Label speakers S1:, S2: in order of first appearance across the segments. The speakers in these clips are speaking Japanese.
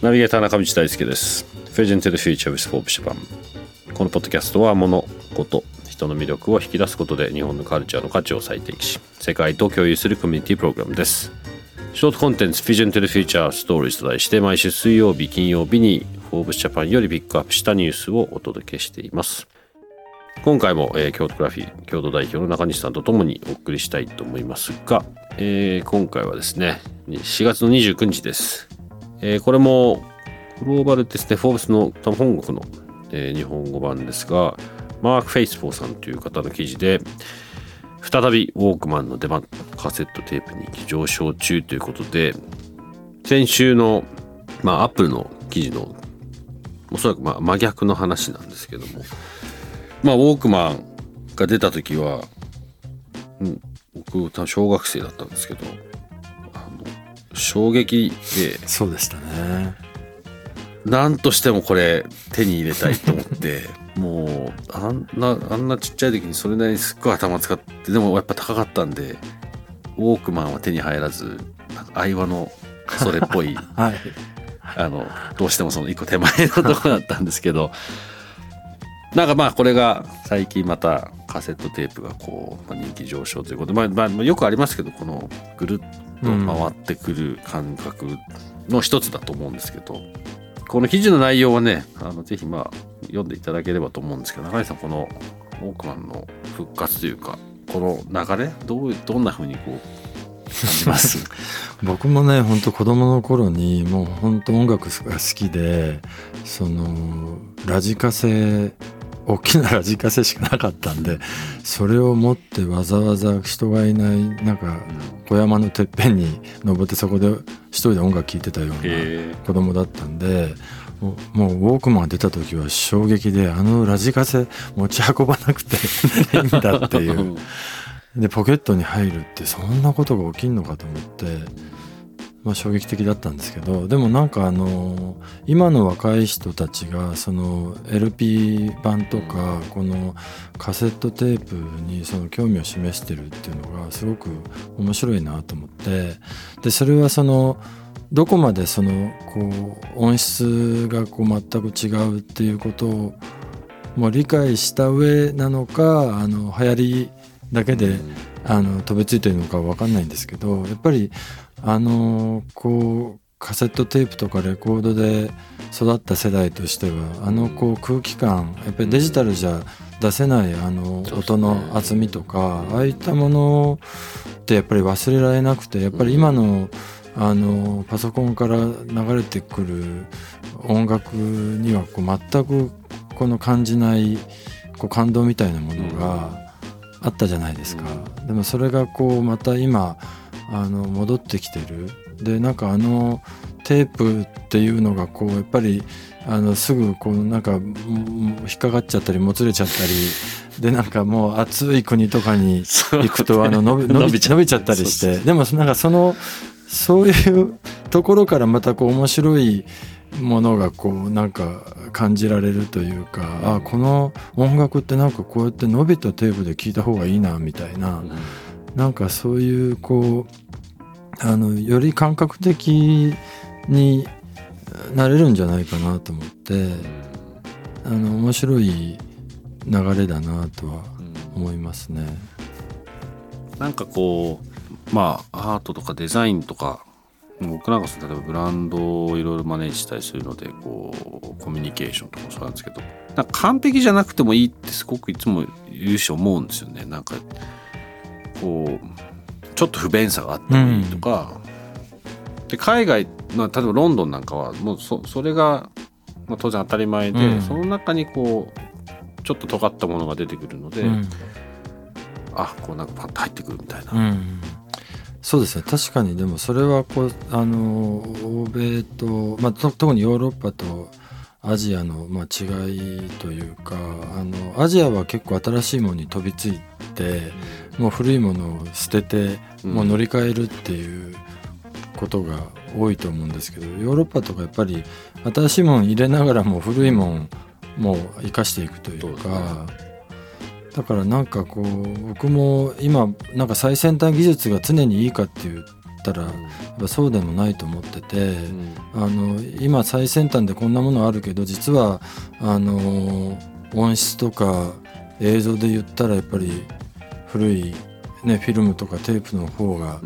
S1: ナビゲーター中道大輔です。Vision to the Future with Forbes Japan このポッドキャストは物事人の魅力を引き出すことで日本のカルチャーの価値を再定義し世界と共有するコミュニティプログラムです。ショートコンテンツ Vision to the Future Stories と題して毎週水曜日金曜日に Forbes Japan よりピックアップしたニュースをお届けしています。今回も、えー、京都グラフィー京都代表の中西さんとともにお送りしたいと思いますが、えー、今回はですね4月の29日です。えー、これもグローバルですね、フォーブスの多分本国の、え、日本語版ですが、マーク・フェイスフォーさんという方の記事で、再びウォークマンの出番、カセットテープ人気上昇中ということで、先週の、まあ、アップルの記事の、おそらくまあ真逆の話なんですけども、まあ、ウォークマンが出た時は、うん、僕、多分小学生だったんですけど、衝撃で
S2: そうでしたね。
S1: 何としてもこれ手に入れたいと思って もうあんなあんなちっちゃい時にそれなりにすっごい頭使ってでもやっぱ高かったんでウォークマンは手に入らず相場のそれっぽい、はい、あのどうしてもその一個手前のとこだったんですけどなんかまあこれが最近またカセットテープがこう、まあ、人気上昇ということで、まあ、まあよくありますけどこのぐるっと回ってくる感覚の一つだと思うんですけど、この記事の内容はねあのぜひまあ読んでいただければと思うんですけど中西さんこのウォークマンの復活というかこの流れどうどんなふうにこう感じます？
S2: 僕もね本当子供の頃にもう本当音楽が好きでそのラジカセ大きなラジカセしかなかったんでそれを持ってわざわざ人がいないなんか小山のてっぺんに登ってそこで一人で音楽聴いてたような子供だったんでもうウォークマン出た時は衝撃であのラジカセ持ち運ばなくて いいんだっていう。でポケットに入るってそんなことが起きんのかと思って。まあ、衝撃的だったんですけどでもなんかあの今の若い人たちがその LP 版とかこのカセットテープにその興味を示してるっていうのがすごく面白いなと思ってでそれはそのどこまでそのこう音質がこう全く違うっていうことをもう理解した上なのかあの流行りだけであの飛びついてるのか分かんないんですけどやっぱりあのこうカセットテープとかレコードで育った世代としてはあのこう空気感やっぱりデジタルじゃ出せないあの音の厚みとかああいったものってやっぱり忘れられなくてやっぱり今のあのパソコンから流れてくる音楽にはこう全くこの感じないこう感動みたいなものがあったじゃないですか。でもそれがこうまた今あの戻ってきてる。でなんかあのテープっていうのがこうやっぱりあのすぐこうなんか引っかかっちゃったりもつれちゃったりでなんかもう暑い国とかに行くとあの伸び伸び伸びちゃったりして。でもなんかそのそういうところからまたこう面白いものがこうなんか感じられるというかあこの音楽ってなんかこうやって伸びたテープで聴いた方がいいなみたいな。なんかそういうこうあのより感覚的になれるんじゃないかなと思ってあの面白い流れだなとは思いますね。
S1: なんかこうまあアートとかデザインとか僕なんか例えばブランドをいろいろマネージしたりするのでこうコミュニケーションとかもそうなんですけどなんか完璧じゃなくてもいいってすごくいつも言うし思うんですよね。なんかこうちょっと不便さがあってもいいとか、うん、で海外、まあ、例えばロンドンなんかはもうそそれが、まあ、当然当たり前で、うん、その中にこうちょっと尖ったものが出てくるので、うん、あこうなんかパッと入ってくるみたいな。
S2: そうですね。確かにでもそれはこうあの欧米と、まあ、と特にヨーロッパとアジアの、まあ、違いというかあのアジアは結構新しいものに飛びついてもう古いものを捨ててもう乗り換えるっていうことが多いと思うんですけどヨーロッパとかやっぱり新しいもの入れながらも古いもんも生かしていくというか。だからなんかこう僕も今なんか最先端技術が常にいいかって言ったらやっぱそうでもないと思ってて、あの今最先端でこんなものあるけど実はあの音質とか映像で言ったらやっぱり古い、ね、フィルムとかテープの方が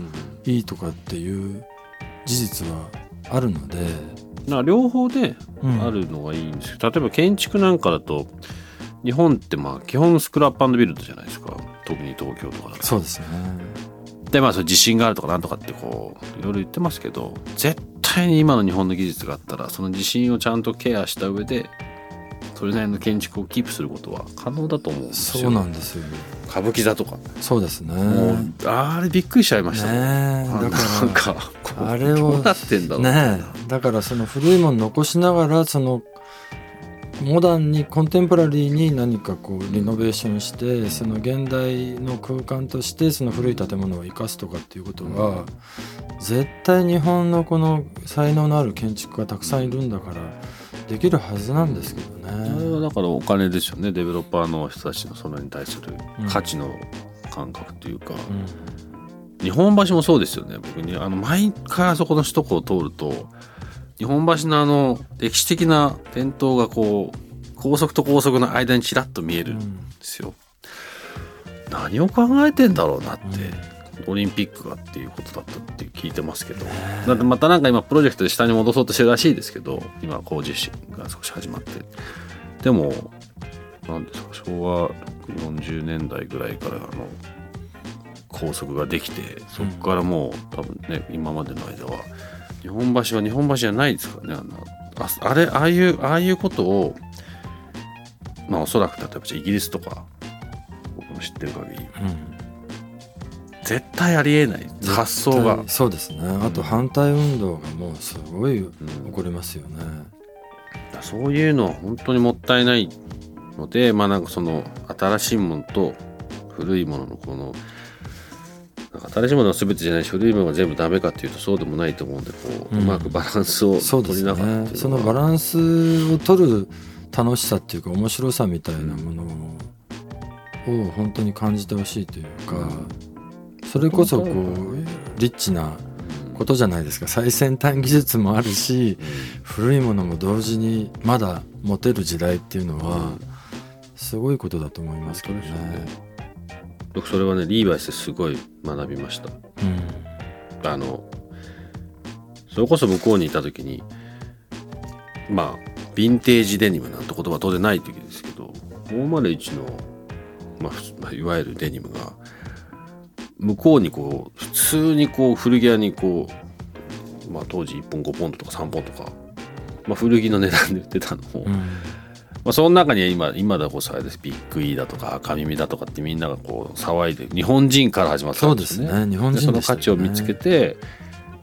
S2: いいとかっていう事実はあるので。
S1: な両方ね、
S2: うん。
S1: あるのがいいんですけど例えば建築なんかだと日本ってまあ基本スクラップビルドじゃないですか。特に東京とかだと。
S2: そうですね。
S1: でまあそれ地震があるとかなんとかってこういろいろ言ってますけど絶対に今の日本の技術があったらその地震をちゃんとケアした上でそれなりの建築をキープすることは可能だと思うんですよ。
S2: そうなんですよ
S1: 歌舞伎座とか、
S2: そうですね。
S1: もうあれびっくりしちゃいました
S2: ね。えだ
S1: なん
S2: かあれを
S1: どうなってんだろう。
S2: らねえだからその古いもの残しながらそのモダンにコンテンポラリーに何かこうリノベーションしてその現代の空間としてその古い建物を生かすとかっていうことは絶対日本のこの才能のある建築家たくさんいるんだからできるはずなんですけど
S1: あれは
S2: ね。
S1: だからお金ですよね。デベロッパーの人たちのそれに対する価値の感覚というか、日本橋もそうですよね。僕にあの毎回あそこの首都高を通ると日本橋のあの歴史的な伝統がこう高速と高速の間にちらっと見えるんですよ。何を考えてんだろうなって、オリンピックがっていうことだったって聞いてますけど、だってまたなんか今プロジェクトで下に戻そうとしてるらしいですけど今工事が少し始まって。でも何ですか昭和40年代ぐらいからあの高速ができてそこからもう多分ね今までの間は日本橋は日本橋じゃないですからね。あんなああれああいうああいうことをまあおそらく例えばイギリスとか僕の知ってる限り。
S2: うん。
S1: 絶対ありえない発想が、
S2: そうですね。あと反対運動がもうすごい
S1: うん。
S2: 起こりますよね。
S1: そういうのは本当にもったいないのでまあなんかその新しいものと古いもののこの新しいものが全てじゃないし古いものが全部ダメかっていうとそうでもないと思うんでこう,、
S2: う
S1: うんまくバランスを取りながらっ
S2: ねそのバランスを取る楽しさっていうか面白さみたいなものを本当に感じてほしいというかそれこそこうリッチなことじゃないですか。最先端技術もあるし古いものも同時にまだ持てる時代っていうのはすごいことだと思いますけどね。
S1: 僕それはねリーバイスですごい学びました。
S2: うん。
S1: あのそれこそ向こうにいた時にまあヴィンテージデニムなんて言葉は当然ない時ですけど501の、まあふつ、まあいわゆるデニムが向こうにこう普通にこう古着屋にこう、まあ、当時1本5ポンドとか3ポンドとか、まあ、古着の値段で売ってたのを、
S2: うん。
S1: まあ、その中には今今だこそあれですビッグイーだとか赤耳だとかってみんながこう騒いで日本人から始まった
S2: そうんで
S1: ですね。
S2: すね。日本
S1: でその
S2: 人でしたよね。
S1: 価値を見つけて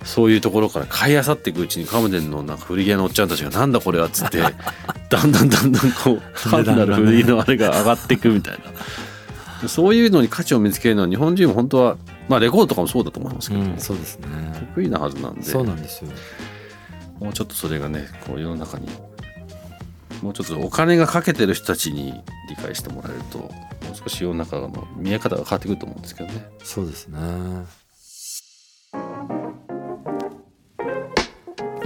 S1: そういうところから買い漁っていくうちにカムデンのなんか古着屋のおっちゃんたちがなんだこれはっつって だんだんだんだんこう単なる古着のあれが上がっていくみたいなそういうのに価値を見つけるのは日本人も本当はまあレコードとかもそうだと思いますけど、
S2: うんそうですね
S1: 得意なはずなんで
S2: そうなんですよ
S1: もうちょっとそれがねこう世の中にもうちょっとお金がかけてる人たちに理解してもらえるともう少し世の中の見え方が変わってくると思うんですけどね。
S2: そうですね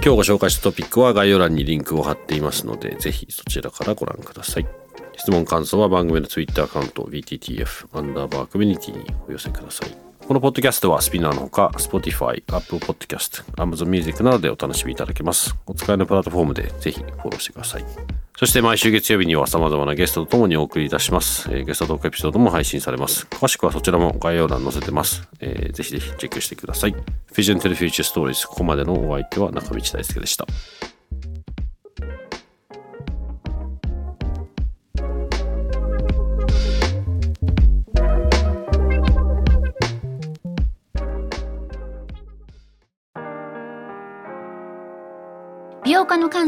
S1: 今日ご紹介したトピックは概要欄にリンクを貼っていますので、ぜひそちらからご覧ください。質問感想は番組の Twitter アカウント BTTF アンダーバーコミュニティにお寄せください。このポッドキャストはスピナーのほか Spotify、Apple Podcast、Amazon Music などでお楽しみいただけます。お使いのプラットフォームでぜひフォローしてください。そして毎週月曜日には様々なゲストとともにお送りいたします。えーゲストトークエピソードも配信されます。詳しくはそちらも概要欄に載せてます。えーぜひぜひチェックしてください。Vision to the Future Stories ここまでのお相手は中道大輔でした。